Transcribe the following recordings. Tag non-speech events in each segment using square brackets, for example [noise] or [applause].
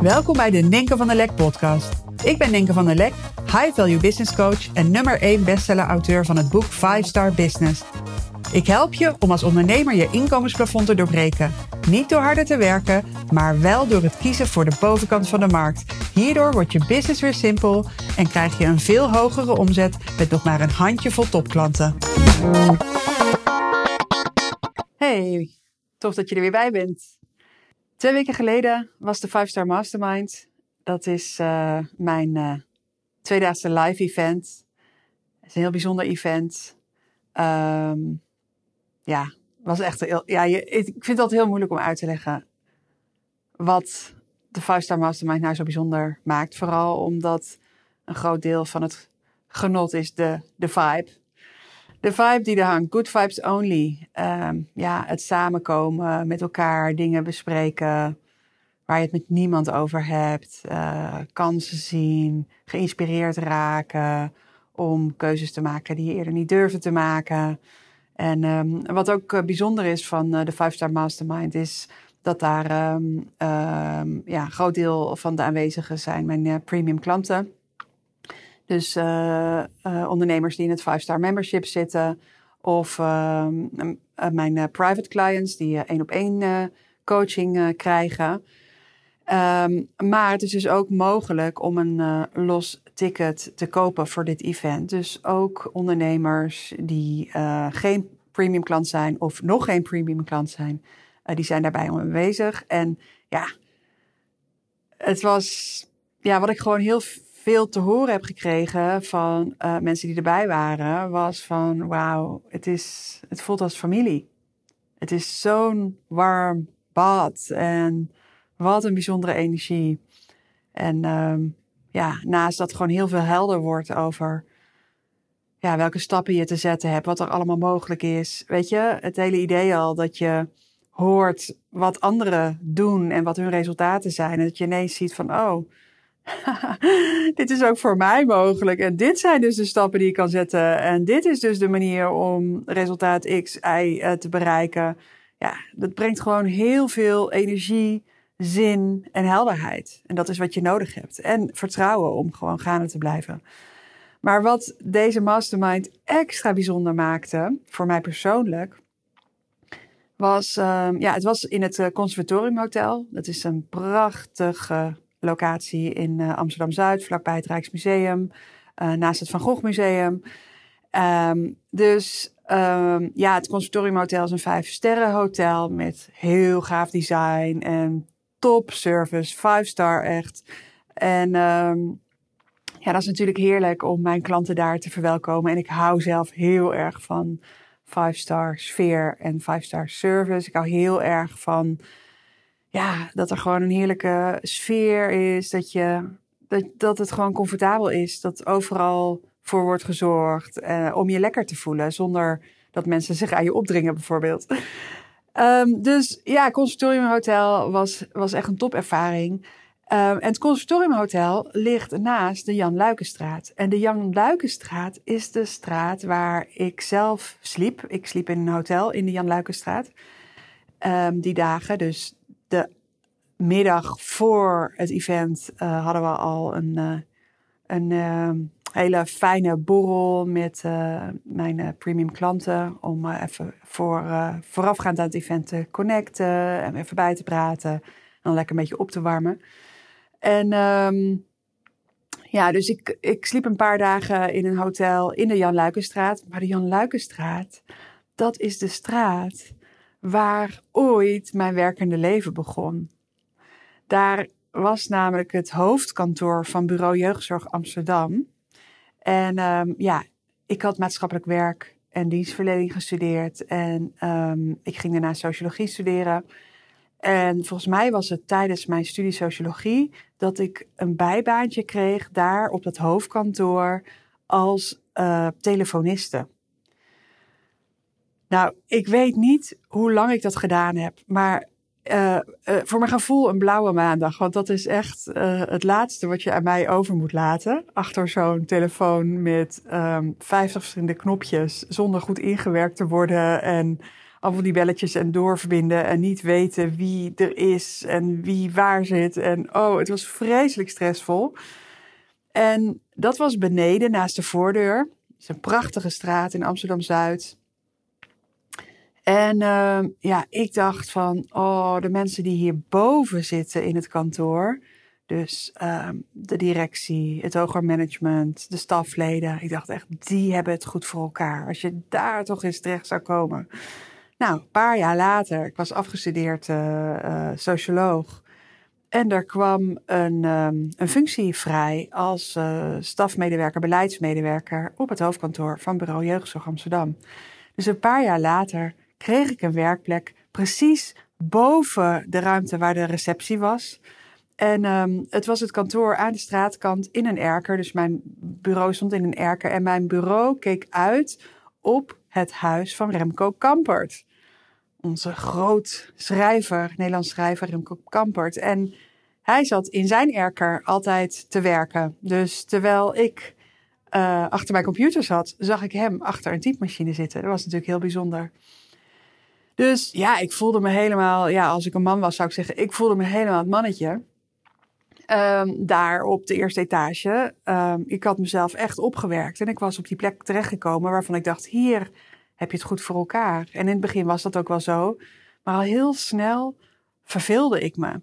Welkom bij de Ninke van der Lek podcast. Ik ben Ninke van der Lek, high value business coach en nummer 1 bestseller auteur van het boek 5 Star Business. Ik help je om als ondernemer je inkomensplafond te doorbreken. Niet door harder te werken, maar wel door het kiezen voor de bovenkant van de markt. Hierdoor wordt je business weer simpel en krijg je een veel hogere omzet met nog maar een handjevol topklanten. Hey, tof dat je er weer bij bent. Twee weken geleden was de 5 Star Mastermind. Dat is uh, mijn uh, tweedaagse live event. Het is een heel bijzonder event. Um, ja, was echt heel. Ja, ik vind het altijd heel moeilijk om uit te leggen wat de 5 Star Mastermind nou zo bijzonder maakt. Vooral omdat een groot deel van het genot is de, de vibe. De vibe die er hangt, good vibes only. Um, ja, het samenkomen, met elkaar dingen bespreken waar je het met niemand over hebt. Uh, kansen zien, geïnspireerd raken om keuzes te maken die je eerder niet durfde te maken. En um, wat ook uh, bijzonder is van uh, de 5 Star Mastermind is dat daar um, ja, een groot deel van de aanwezigen zijn mijn premium klanten. Dus uh, uh, ondernemers die in het 5-star membership zitten. Of uh, mijn private clients die één op één coaching krijgen. Um, maar het is dus ook mogelijk om een los ticket te kopen voor dit event. Dus ook ondernemers die geen premium klant zijn of nog geen premium klant zijn, die zijn daarbij aanwezig. En ja, het was ja, wat ik gewoon heel veel te horen heb gekregen van uh, mensen die erbij waren, was van wauw, het, is, het voelt als familie. Het is zo'n warm bad en wat een bijzondere energie. En um, ja, naast dat gewoon heel veel helder wordt over ja, welke stappen je te zetten hebt, wat er allemaal mogelijk is. Weet je, het hele idee al dat je hoort wat anderen doen en wat hun resultaten zijn. En dat je ineens ziet van, oh, [laughs] dit is ook voor mij mogelijk. En dit zijn dus de stappen die ik kan zetten. En dit is dus de manier om resultaat X, Y uh, te bereiken. Ja, dat brengt gewoon heel veel energie, zin en helderheid. En dat is wat je nodig hebt. En vertrouwen om gewoon gaande te blijven. Maar wat deze mastermind extra bijzonder maakte, voor mij persoonlijk, was, um, ja, het was in het uh, Conservatorium Hotel. Dat is een prachtige locatie in uh, Amsterdam-Zuid, vlakbij het Rijksmuseum, uh, naast het Van Gogh Museum. Um, dus um, ja, het Conservatorium Hotel is een vijf sterren hotel met heel gaaf design en top service, five star echt. En um, ja, dat is natuurlijk heerlijk om mijn klanten daar te verwelkomen. En ik hou zelf heel erg van five star sfeer en five star service. Ik hou heel erg van ja, dat er gewoon een heerlijke sfeer is. Dat, je, dat, dat het gewoon comfortabel is. Dat overal voor wordt gezorgd. Eh, om je lekker te voelen. Zonder dat mensen zich aan je opdringen, bijvoorbeeld. um, [laughs] dus ja, Conservatorium Hotel was, was echt een topervaring. Um, en het Conservatorium Hotel ligt naast de Jan Luikenstraat. En de Jan Luikenstraat is de straat waar ik zelf sliep. Ik sliep in een hotel in de Jan Luikenstraat. Um, die dagen, dus de middag voor het event uh, hadden we al een, uh, een uh, hele fijne borrel met mijn premium klanten. Om even voor, voorafgaand aan het event te connecten en even bij te praten. En dan lekker een beetje op te warmen. En um, ja, dus ik, ik sliep een paar dagen in een hotel in de Jan Luikenstraat. Maar de Jan Luikenstraat, dat is de straat waar ooit mijn werkende leven begon. Daar was namelijk het hoofdkantoor van Bureau Jeugdzorg Amsterdam. En um, ja, ik had maatschappelijk werk en dienstverlening gestudeerd. En um, ik ging daarna sociologie studeren. En volgens mij was het tijdens mijn studie sociologie dat ik een bijbaantje kreeg daar op dat hoofdkantoor als uh, telefoniste. Nou, ik weet niet hoe lang ik dat gedaan heb, maar uh, uh, voor mijn gevoel een blauwe maandag. Want dat is echt uh, het laatste wat je aan mij over moet laten. Achter zo'n telefoon met um, 50 verschillende knopjes, zonder goed ingewerkt te worden. En allemaal die belletjes en doorverbinden en niet weten wie er is en wie waar zit. En oh, het was vreselijk stressvol. En dat was beneden naast de voordeur. Het is een prachtige straat in Amsterdam Zuid. En uh, ja, ik dacht van, oh, de mensen die hierboven zitten in het kantoor. Dus uh, de directie, het hoger management, de stafleden. Ik dacht echt, die hebben het goed voor elkaar. Als je daar toch eens terecht zou komen. Nou, een paar jaar later, ik was afgestudeerd uh, socioloog. En er kwam een, um, een functie vrij als uh, stafmedewerker, beleidsmedewerker op het hoofdkantoor van Bureau Jeugdzorg Amsterdam. Dus een paar jaar later kreeg ik een werkplek precies boven de ruimte waar de receptie was. En um, het was het kantoor aan de straatkant in een erker. Dus mijn bureau stond in een erker. En mijn bureau keek uit op het huis van Remco Kampert. Onze groot schrijver, Nederlands schrijver Remco Kampert. En hij zat in zijn erker altijd te werken. Dus terwijl ik uh, achter mijn computer zat, zag ik hem achter een typemachine zitten. Dat was natuurlijk heel bijzonder. Dus ja, ik voelde me helemaal, ja, als ik een man was, zou ik zeggen, ik voelde me helemaal het mannetje. Um, daar op de eerste etage. Um, ik had mezelf echt opgewerkt en ik was op die plek terechtgekomen waarvan ik dacht, hier heb je het goed voor elkaar. En in het begin was dat ook wel zo, maar al heel snel verveelde ik me.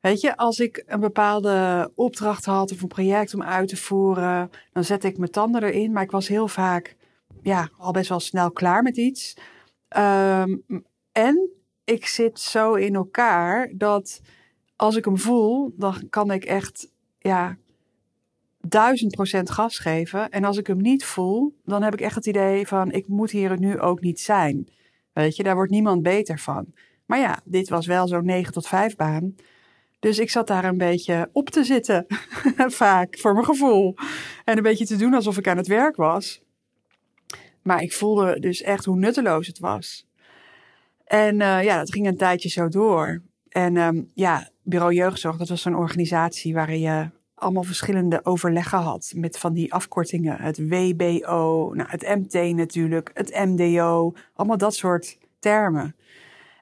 Weet je, als ik een bepaalde opdracht had of een project om uit te voeren, dan zette ik mijn tanden erin, maar ik was heel vaak, ja, al best wel snel klaar met iets. Um, en ik zit zo in elkaar dat als ik hem voel, dan kan ik echt, ja, duizend procent gas geven. En als ik hem niet voel, dan heb ik echt het idee van, ik moet hier nu ook niet zijn. Weet je, daar wordt niemand beter van. Maar ja, dit was wel zo'n 9 tot 5 baan. Dus ik zat daar een beetje op te zitten, [laughs] vaak, voor mijn gevoel. En een beetje te doen alsof ik aan het werk was. Maar ik voelde dus echt hoe nutteloos het was. En uh, ja, dat ging een tijdje zo door. En um, ja, Bureau Jeugdzorg, dat was zo'n organisatie waarin je allemaal verschillende overleggen had. Met van die afkortingen. Het WBO, nou, het MT natuurlijk, het MDO. Allemaal dat soort termen.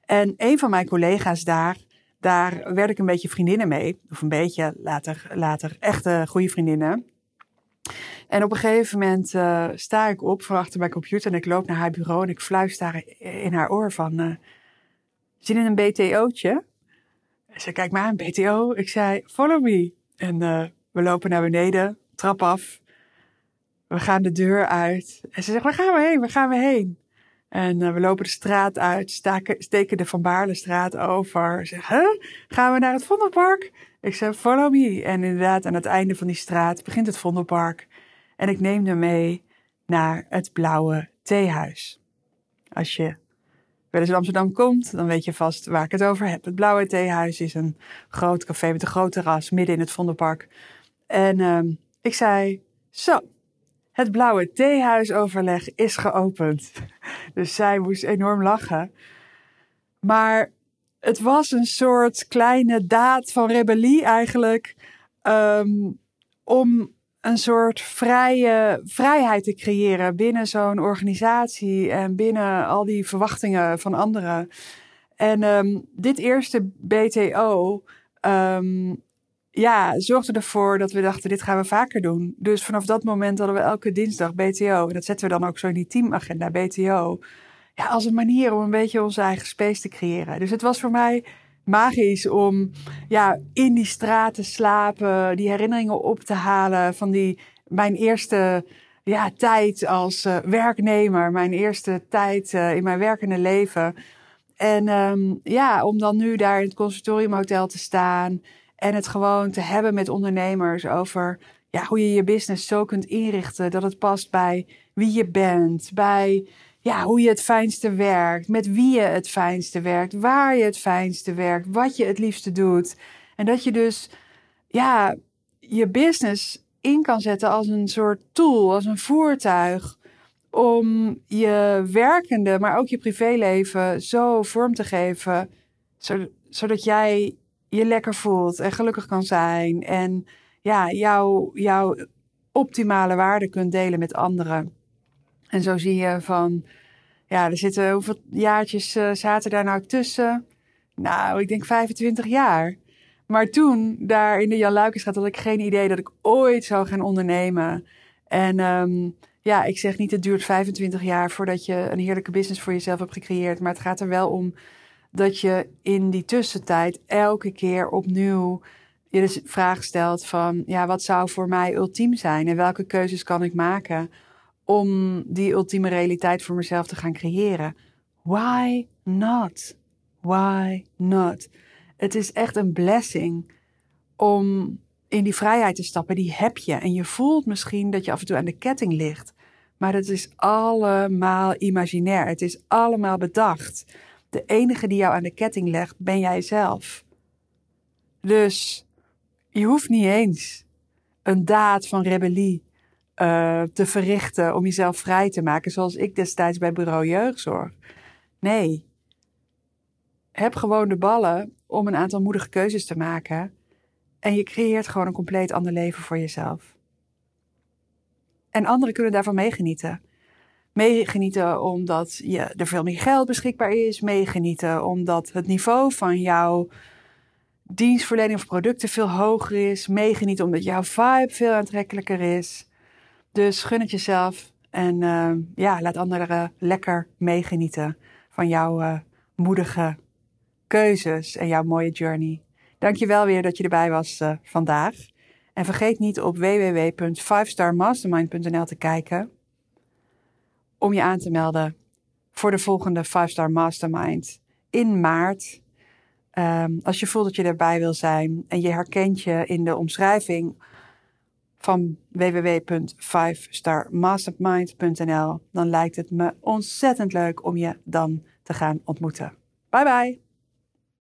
En een van mijn collega's daar, daar werd ik een beetje vriendinnen mee. Of een beetje, later, later echte goede vriendinnen. En op een gegeven moment uh, sta ik op van achter mijn computer en ik loop naar haar bureau en ik fluister in haar oor van, uh, zin in een BTO'tje? Ze kijkt maar een BTO. Ik zei, follow me. En uh, we lopen naar beneden, trap af. We gaan de deur uit. En ze zegt, waar gaan we heen? Waar gaan we heen? En we lopen de straat uit, steken de Van Baarlestraat over. Ze zegt, huh? Gaan we naar het Vondelpark? Ik zeg, follow me. En inderdaad, aan het einde van die straat begint het Vondelpark. En ik neem hem mee naar het Blauwe Theehuis. Als je wel eens in Amsterdam komt, dan weet je vast waar ik het over heb. Het Blauwe Theehuis is een groot café met een groot terras midden in het Vondelpark. En um, ik zei, zo, het Blauwe Theehuisoverleg is geopend. [laughs] Dus zij moest enorm lachen. Maar het was een soort kleine daad van rebellie eigenlijk. Um, om een soort vrije vrijheid te creëren binnen zo'n organisatie en binnen al die verwachtingen van anderen. En um, dit eerste BTO um, ja, zorgde ervoor dat we dachten, dit gaan we vaker doen. Dus vanaf dat moment hadden we elke dinsdag BTO. En dat zetten we dan ook zo in die teamagenda, BTO. Ja, als een manier om een beetje onze eigen space te creëren. Dus het was voor mij magisch om ja, in die straat te slapen, die herinneringen op te halen van die, mijn eerste ja, tijd als uh, werknemer, mijn eerste tijd uh, in mijn werkende leven. En um, ja, om dan nu daar in het conservatoriumhotel te staan en het gewoon te hebben met ondernemers over ja, hoe je je business zo kunt inrichten dat het past bij wie je bent, bij ja, hoe je het fijnste werkt, met wie je het fijnste werkt, waar je het fijnste werkt, wat je het liefste doet. En dat je dus ja, je business in kan zetten als een soort tool, als een voertuig om je werkende, maar ook je privéleven zo vorm te geven, zodat jij je lekker voelt en gelukkig kan zijn en ja, jouw, jouw optimale waarde kunt delen met anderen. En zo zie je van, Ja, er zitten, hoeveel jaartjes uh, zaten daar nou tussen? Nou, ik denk 25 jaar. Maar toen, daar in de Jan Luikersstraat, had ik geen idee dat ik ooit zou gaan ondernemen. En um, ja, ik zeg niet het duurt 25 jaar voordat je een heerlijke business voor jezelf hebt gecreëerd. Maar het gaat er wel om dat je in die tussentijd elke keer opnieuw je de vraag stelt van, ja, wat zou voor mij ultiem zijn? En welke keuzes kan ik maken om die ultieme realiteit voor mezelf te gaan creëren? Why not? Why not? Het is echt een blessing om in die vrijheid te stappen. Die heb je. En je voelt misschien dat je af en toe aan de ketting ligt. Maar het is allemaal imaginair. Het is allemaal bedacht. De enige die jou aan de ketting legt, ben jij zelf. Dus je hoeft niet eens een daad van rebellie uh, te verrichten om jezelf vrij te maken, zoals ik destijds bij Bureau Jeugdzorg. Nee. Heb gewoon de ballen om een aantal moedige keuzes te maken. En je creëert gewoon een compleet ander leven voor jezelf. En anderen kunnen daarvan meegenieten. Meegenieten omdat je, er veel meer geld beschikbaar is. Meegenieten omdat het niveau van jouw dienstverlening of producten veel hoger is. Meegenieten omdat jouw vibe veel aantrekkelijker is. Dus gun het jezelf en uh, ja, laat anderen lekker meegenieten van jouw uh, moedige keuzes en jouw mooie journey. Dankjewel weer dat je erbij was vandaag. En vergeet niet op www.5starmastermind.nl te kijken om je aan te melden voor de volgende 5-Star Mastermind in maart. Um, als je voelt dat je erbij wil zijn en je herkent je in de omschrijving van www.5starmastermind.nl, dan lijkt het me ontzettend leuk om je dan te gaan ontmoeten. Bye bye!